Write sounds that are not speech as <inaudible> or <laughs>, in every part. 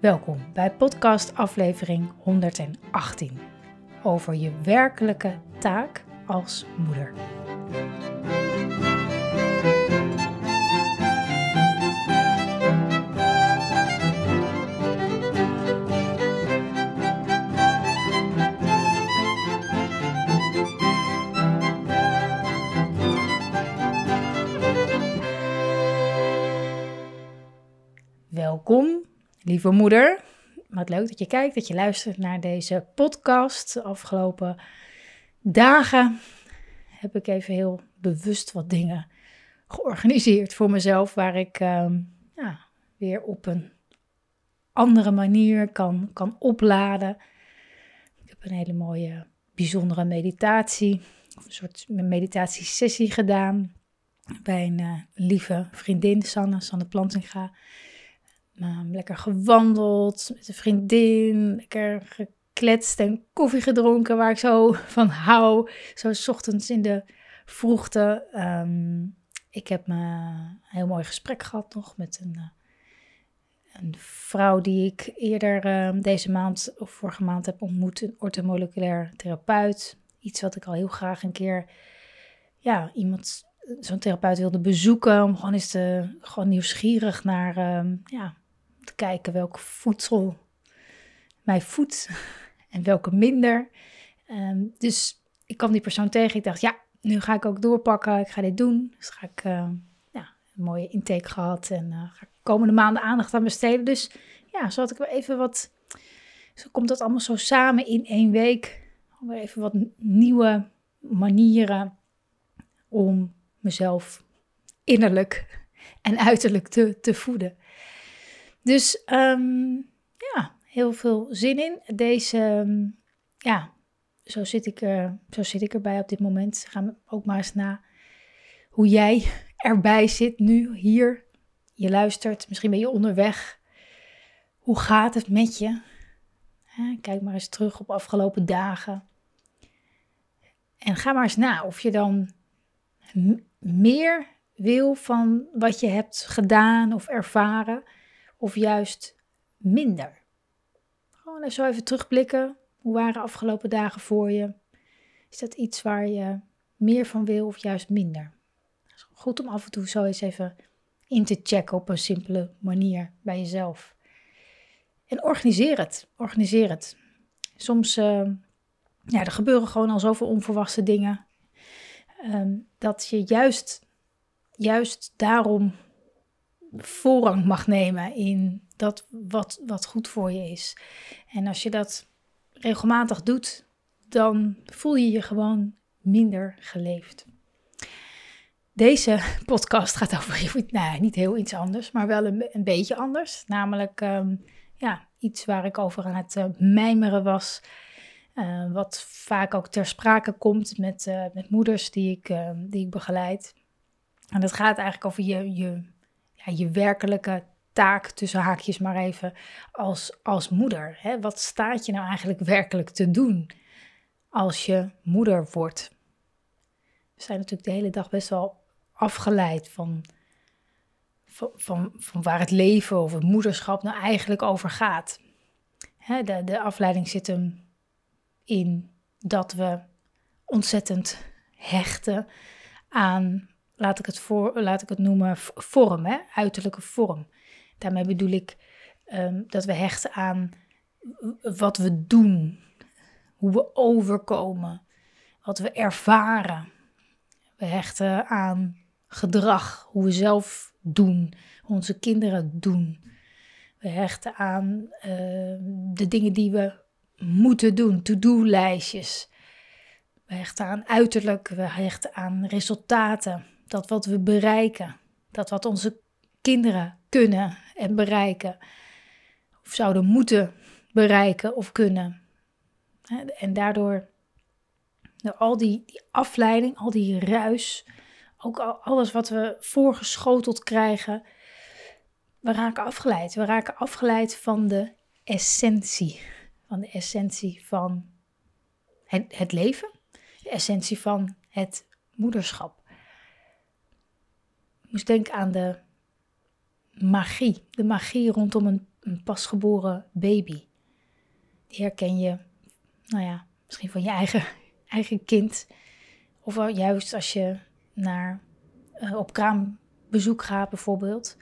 Welkom bij podcast aflevering 118 over je werkelijke taak als moeder. Welkom Lieve moeder, wat leuk dat je kijkt, dat je luistert naar deze podcast. De afgelopen dagen heb ik even heel bewust wat dingen georganiseerd voor mezelf, waar ik ehm, ja, weer op een andere manier kan, kan opladen. Ik heb een hele mooie, bijzondere meditatie, een soort meditatiesessie gedaan bij een uh, lieve vriendin, Sanne, Sanne Plantinga. Um, lekker gewandeld met een vriendin, lekker gekletst en koffie gedronken, waar ik zo <laughs> van hou. Zo s ochtends in de vroegte. Um, ik heb een heel mooi gesprek gehad nog met een, uh, een vrouw die ik eerder uh, deze maand of vorige maand heb ontmoet, een orthomoleculair therapeut. Iets wat ik al heel graag een keer, ja, iemand, zo'n therapeut wilde bezoeken. Om gewoon eens te, gewoon nieuwsgierig naar, ja, te kijken welk voedsel mij voedt <laughs> en welke minder. Um, dus ik kwam die persoon tegen. Ik dacht, ja, nu ga ik ook doorpakken. Ik ga dit doen. Dus ga ik uh, ja, een mooie intake gehad en uh, ga ik komende maanden aandacht aan besteden. Dus ja, zo had ik weer even wat. Zo komt dat allemaal zo samen in één week. Weer even wat nieuwe manieren om mezelf innerlijk en uiterlijk te, te voeden. Dus um, ja, heel veel zin in. Deze, um, ja, zo zit, ik, zo zit ik erbij op dit moment. We ook maar eens na hoe jij erbij zit nu, hier. Je luistert, misschien ben je onderweg. Hoe gaat het met je? Kijk maar eens terug op afgelopen dagen. En ga maar eens na of je dan meer wil van wat je hebt gedaan of ervaren of juist minder? Gewoon zo even terugblikken. Hoe waren de afgelopen dagen voor je? Is dat iets waar je meer van wil of juist minder? Goed om af en toe zo eens even in te checken op een simpele manier bij jezelf. En organiseer het. Organiseer het. Soms, uh, ja, er gebeuren gewoon al zoveel onverwachte dingen. Um, dat je juist, juist daarom voorrang mag nemen in dat wat, wat goed voor je is. En als je dat regelmatig doet, dan voel je je gewoon minder geleefd. Deze podcast gaat over <laughs> nou, niet heel iets anders, maar wel een, een beetje anders. Namelijk um, ja, iets waar ik over aan het uh, mijmeren was. Uh, wat vaak ook ter sprake komt met, uh, met moeders die ik, die ik begeleid. En dat gaat eigenlijk over je, je ja, je werkelijke taak, tussen haakjes maar even, als, als moeder. Hè? Wat staat je nou eigenlijk werkelijk te doen als je moeder wordt? We zijn natuurlijk de hele dag best wel afgeleid van, van, van, waar het leven of het moederschap nou eigenlijk over gaat. Hè, de, de afleiding zit hem in dat we ontzettend hechten aan laat ik het, voor, laat ik het noemen, vorm, hè? uiterlijke vorm. Daarmee bedoel ik um, dat we hechten aan wat we doen, hoe we overkomen, wat we ervaren. We hechten aan gedrag, hoe we zelf doen, hoe onze kinderen doen. We hechten aan uh, de dingen die we moeten doen, to-do-lijstjes. We hechten aan uiterlijk, we hechten aan resultaten dat wat we bereiken, dat wat onze kinderen kunnen en bereiken, of zouden moeten bereiken of kunnen. En daardoor al die, die afleiding, al die ruis, ook alles wat we voorgeschoteld krijgen, we raken afgeleid. We raken afgeleid van de essentie. Van de essentie van het leven, de essentie van het moederschap. Moest denken aan de magie, de magie rondom een, pasgeboren baby. Die herken je, nou ja, misschien van je eigen, <laughs> eigen kind. Of juist als je naar, uh, op kraambezoek gaat bijvoorbeeld.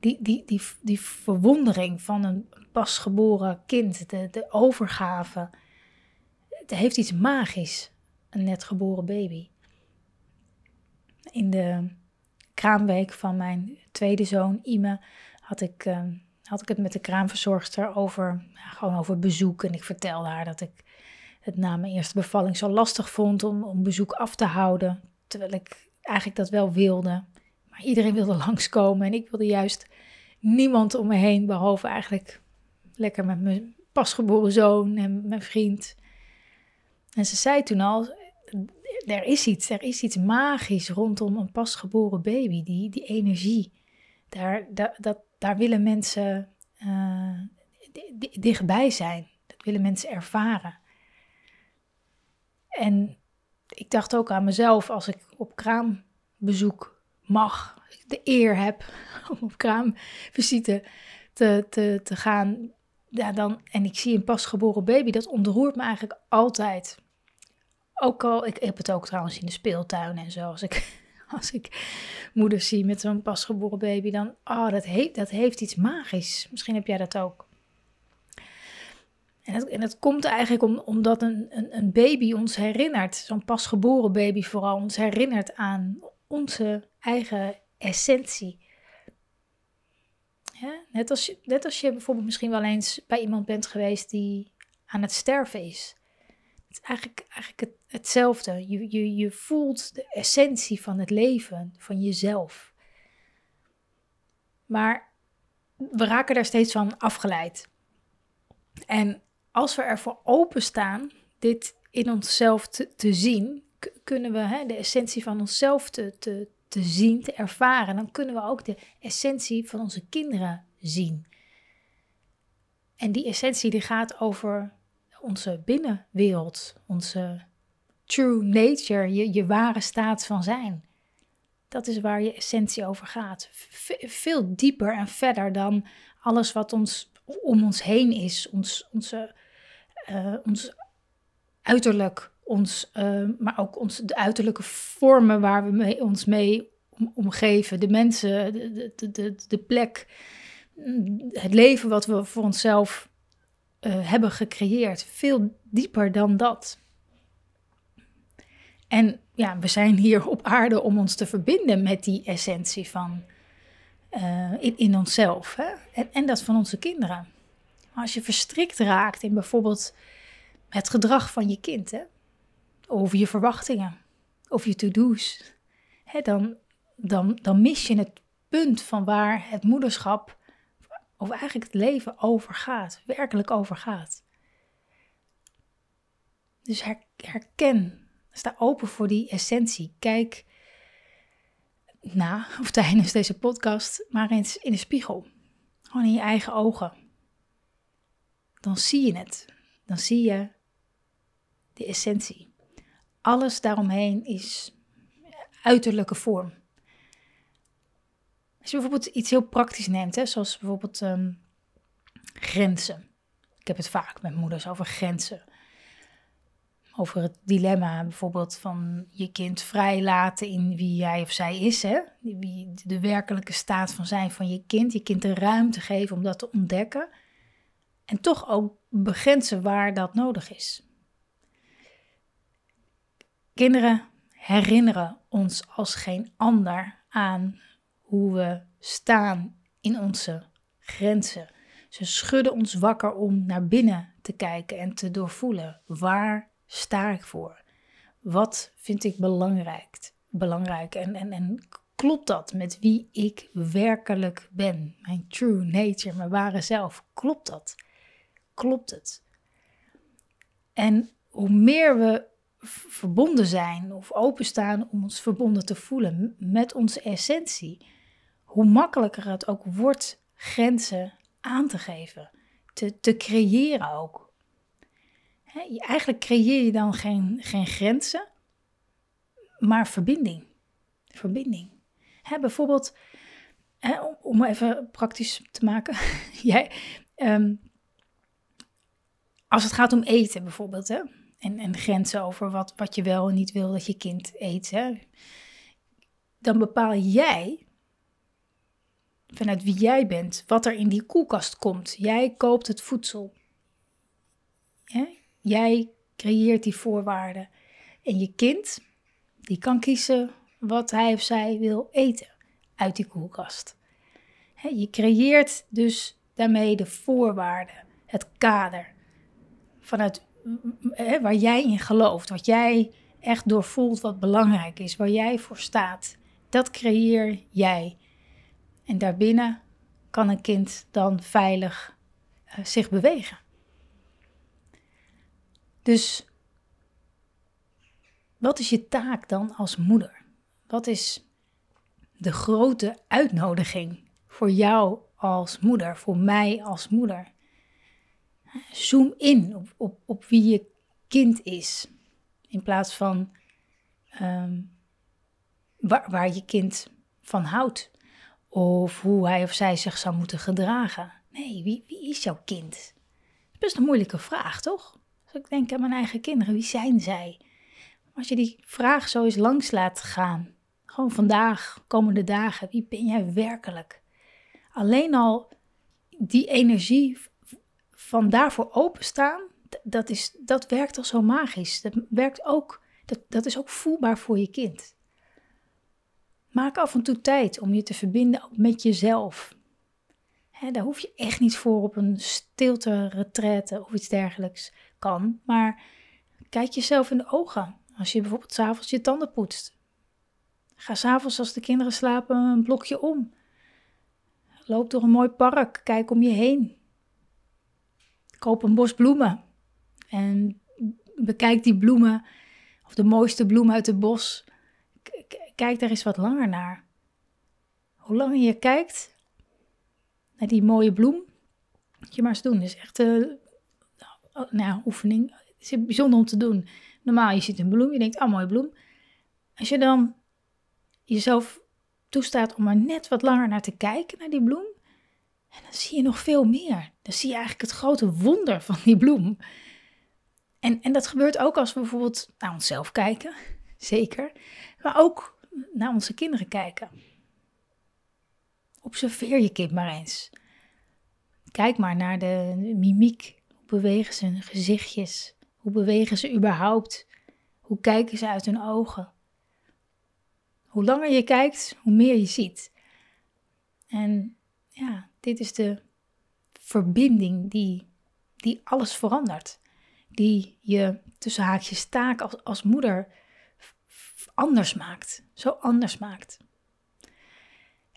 Die, die, die, die verwondering van een pasgeboren kind, de, de overgave. Het heeft iets magisch, een net geboren baby. In de kraamweek van mijn tweede zoon, Ime, had ik, uh, had ik het met de kraamverzorgster over, gewoon over bezoek. En ik vertelde haar dat ik het na mijn eerste bevalling zo lastig vond om, om bezoek af te houden. Terwijl ik eigenlijk dat wel wilde. Maar iedereen wilde <laughs> langskomen en ik wilde juist niemand om me heen, behalve eigenlijk lekker met mijn pasgeboren zoon en mijn vriend. En ze zei toen al, er is iets, er is iets magisch rondom een pasgeboren baby, die, die energie. Daar, dat, daar willen mensen uh, dichtbij zijn, dat willen mensen ervaren. En ik dacht ook aan mezelf als ik op kraambezoek mag, de eer heb <laughs> om op kraamvisite te, te, te gaan. Ja, dan, en ik zie een pasgeboren baby, dat ontroert me eigenlijk altijd. Ook al, ik, heb het ook trouwens in de speeltuin en zo. Als ik, <laughs> als ik moeders zie met zo'n pasgeboren baby, dan, oh, dat, heeft, dat heeft iets magisch. Misschien heb jij dat ook. En dat, en komt eigenlijk om, omdat een, een, een baby ons herinnert, zo'n pasgeboren baby vooral, ons herinnert aan onze eigen essentie. Net, als, net als je bijvoorbeeld misschien wel eens bij iemand bent geweest die aan het sterven is. Eigenlijk, eigenlijk het, hetzelfde. Je, je, je voelt de essentie van het leven, van jezelf. Maar we raken daar steeds van afgeleid. En als we ervoor openstaan dit in onszelf te, te zien, kunnen we hè, de essentie van onszelf te, te, te zien, te ervaren. Dan kunnen we ook de essentie van onze kinderen zien. En die essentie die gaat over onze binnenwereld, onze true nature, je, je ware staat van zijn. Dat is waar je essentie over gaat. veel dieper en verder dan alles wat ons om ons heen is. Ons, onze uh, ons uiterlijk, ons, uh, maar ook ons, de uiterlijke vormen waar we ons mee om, omgeven, de mensen, de, de, de, de plek, het leven wat we voor onszelf uh, hebben gecreëerd. Veel dieper dan dat. En ja, we zijn hier op aarde om ons te verbinden met die essentie van in, in onszelf. Hè? En, en dat van onze kinderen. Maar als je verstrikt raakt in bijvoorbeeld het gedrag van je kind, hè, over je verwachtingen, over je to-do's, dan, dan, dan mis je het punt van waar het moederschap, of eigenlijk het leven over gaat, werkelijk over gaat. Dus herken, sta open voor die essentie. Kijk na <laughs> of tijdens deze podcast maar eens in de spiegel. Gewoon in je eigen ogen dan zie je het. Dan zie je de essentie. Alles daaromheen is uiterlijke vorm. Als je bijvoorbeeld iets heel praktisch neemt, hè, zoals bijvoorbeeld ehm, grenzen. Ik heb het vaak met moeders over grenzen. Over het dilemma bijvoorbeeld van je kind vrijlaten in wie jij of zij is. Hè? Wie de werkelijke staat van zijn van je kind. Je kind de ruimte geven om dat te ontdekken. En toch ook begrenzen waar dat nodig is. Kinderen herinneren ons als geen ander aan hoe we staan in onze grenzen. Ze schudden ons wakker om naar binnen te kijken en te doorvoelen. Waar sta ik voor? Wat vind ik belangrijk? belangrijk? En, en, en klopt dat met wie ik werkelijk ben? Mijn true nature, mijn ware zelf. Klopt dat? klopt het? En hoe meer we verbonden zijn of openstaan om ons verbonden te voelen met onze essentie, hoe makkelijker het ook wordt grenzen aan te geven, te, te creëren ook. eigenlijk creëer je dan geen, geen grenzen, maar verbinding. Verbinding. bijvoorbeeld, om even praktisch te maken, <laughs> jij, ehm, als het gaat om eten bijvoorbeeld, hè, en, en grenzen over wat, wat je wel en niet wil dat je kind eet, hè, dan bepaal jij vanuit wie jij bent, wat er in die koelkast komt. Jij koopt het voedsel. Jij creëert die voorwaarden. En je kind, die kan kiezen wat hij of zij wil eten uit die koelkast. Je creëert dus daarmee de voorwaarden, het kader, vanuit waar jij in gelooft, wat jij echt doorvoelt wat belangrijk is, waar jij voor staat. Dat creëer jij. En daarbinnen kan een kind dan veilig uh, zich bewegen. Dus wat is je taak dan als moeder? Wat is de grote uitnodiging voor jou als moeder, voor mij als moeder? Zoom in op, op, op wie je kind is, in plaats van waar, waar je kind van houdt. Of hoe hij of zij zich zou moeten gedragen. Nee, wie, wie is jouw kind? Best een moeilijke vraag, toch? Als ik denk aan mijn eigen kinderen, wie zijn zij? Als je die vraag zo eens langs laat gaan, gewoon vandaag, komende dagen, wie ben jij werkelijk? Alleen al die energie van daarvoor openstaan, dat, is, dat werkt al zo magisch. Dat, werkt ook, dat, dat is ook voelbaar voor je kind. Maak af en toe tijd om je te verbinden met jezelf. daar hoef je echt niet voor op een stilte retraite of iets dergelijks kan. Maar kijk jezelf in de ogen als je bijvoorbeeld s'avonds je tanden poetst. Ga s'avonds als de kinderen slapen een blokje om. Loop door een mooi park, kijk om je heen. Koop een bos bloemen en bekijk die bloemen of de mooiste bloem uit het bos kijk daar eens wat langer naar. Hoe langer je kijkt naar die mooie bloem, moet je maar eens doen. Dat is echt een uh, nou, oefening. Het is bijzonder om te doen. Normaal, je ziet een bloem, je denkt, ah, mooie bloem. Als je dan jezelf toestaat om er net wat langer naar te kijken, naar die bloem, en dan zie je nog veel meer. Dan zie je eigenlijk het grote wonder van die bloem. En, en dat gebeurt ook als we bijvoorbeeld naar onszelf kijken, <laughs> zeker. Maar ook naar onze kinderen kijken. Observeer je kind maar eens. Kijk maar naar de mimiek. Hoe bewegen ze hun gezichtjes? Hoe bewegen ze überhaupt? Hoe kijken ze uit hun ogen? Hoe langer je kijkt, hoe meer je ziet. En ja, dit is de verbinding die, die alles verandert. Die je tussen haakjes taak als, als moeder anders maakt. Zo anders maakt.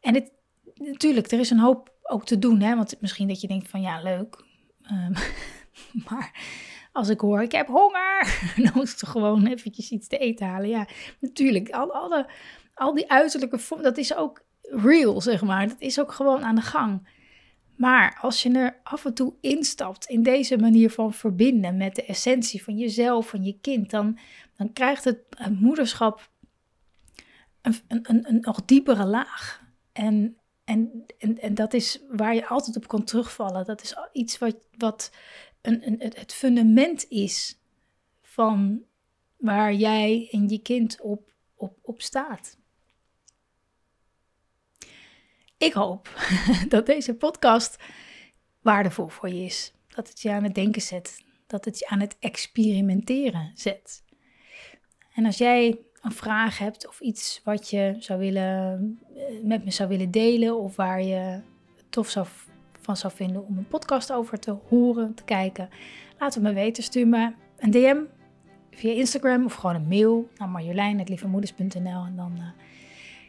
En natuurlijk, er is een hoop ook te doen. Hè? Want misschien dat je denkt van ja, leuk. Ehm, <laughs> maar als ik hoor, ik heb honger, <laughs> dan moet ik gewoon eventjes iets te eten halen. Ja, natuurlijk, al, alle, al die uiterlijke vorm, dat is ook real, zeg maar. Dat is ook gewoon aan de gang. Maar als je er af en toe instapt in deze manier van verbinden met de essentie van jezelf, van je kind, dan, dan krijgt het, moederschap een, een, een, nog diepere laag. En, en, en, en dat is waar je altijd op kan terugvallen. Dat is iets wat, wat een, een, het fundament is van waar jij en je kind op, op, op staat. Ik hoop <laughs> dat deze podcast waardevol voor je is. Dat het je aan het denken zet. Dat het je aan het experimenteren zet. En als jij een vraag hebt of iets wat je zou willen, eh, met me zou willen delen of waar je tof zou, van zou vinden om een podcast over te horen, te kijken, laat het me weten. Stuur me een DM via Instagram of gewoon een mail naar marjolein.lievemoeders.nl en dan uh,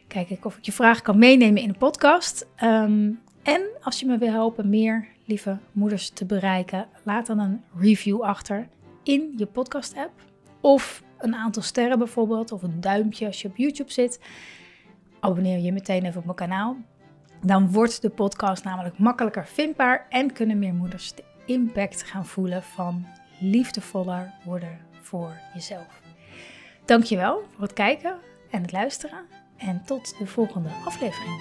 kijk ik of ik je vraag kan meenemen in een podcast. Um, En als je me wil helpen meer lieve moeders te bereiken, laat dan een review achter in je podcast-app. Of een aantal sterren bijvoorbeeld, of een duimpje als je op YouTube zit. Abonneer je meteen even op mijn kanaal. Dan wordt de podcast namelijk makkelijker vindbaar en kunnen meer moeders de impact gaan voelen van liefdevoller worden voor jezelf. Dankjewel voor het kijken en het luisteren en tot de volgende aflevering.